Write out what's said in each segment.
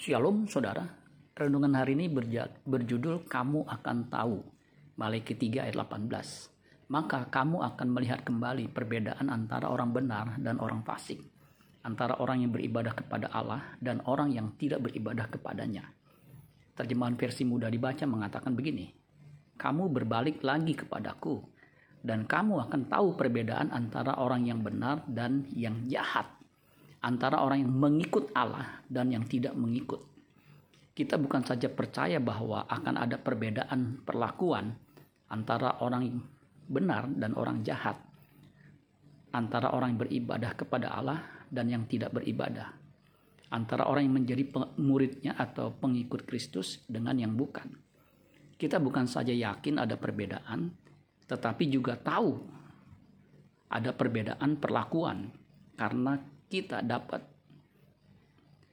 Shalom saudara, renungan hari ini berjudul Kamu akan tahu, Malaikat 3 ayat 18. Maka kamu akan melihat kembali perbedaan antara orang benar dan orang fasik, antara orang yang beribadah kepada Allah dan orang yang tidak beribadah kepadanya. Terjemahan versi mudah dibaca mengatakan begini, Kamu berbalik lagi kepadaku, dan kamu akan tahu perbedaan antara orang yang benar dan yang jahat antara orang yang mengikut Allah dan yang tidak mengikut. Kita bukan saja percaya bahwa akan ada perbedaan perlakuan antara orang benar dan orang jahat, antara orang yang beribadah kepada Allah dan yang tidak beribadah, antara orang yang menjadi muridnya atau pengikut Kristus dengan yang bukan. Kita bukan saja yakin ada perbedaan, tetapi juga tahu ada perbedaan perlakuan karena kita dapat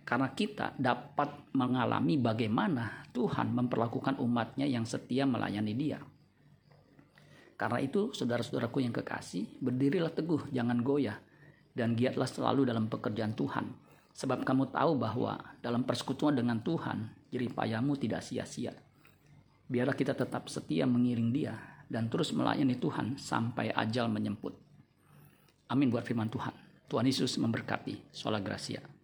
karena kita dapat mengalami bagaimana Tuhan memperlakukan umatnya yang setia melayani dia. Karena itu, saudara-saudaraku yang kekasih, berdirilah teguh, jangan goyah, dan giatlah selalu dalam pekerjaan Tuhan. Sebab kamu tahu bahwa dalam persekutuan dengan Tuhan, jeripayamu tidak sia-sia. Biarlah kita tetap setia mengiring dia, dan terus melayani Tuhan sampai ajal menyemput. Amin buat firman Tuhan. Tuhan Yesus memberkati. Sholah Gracia.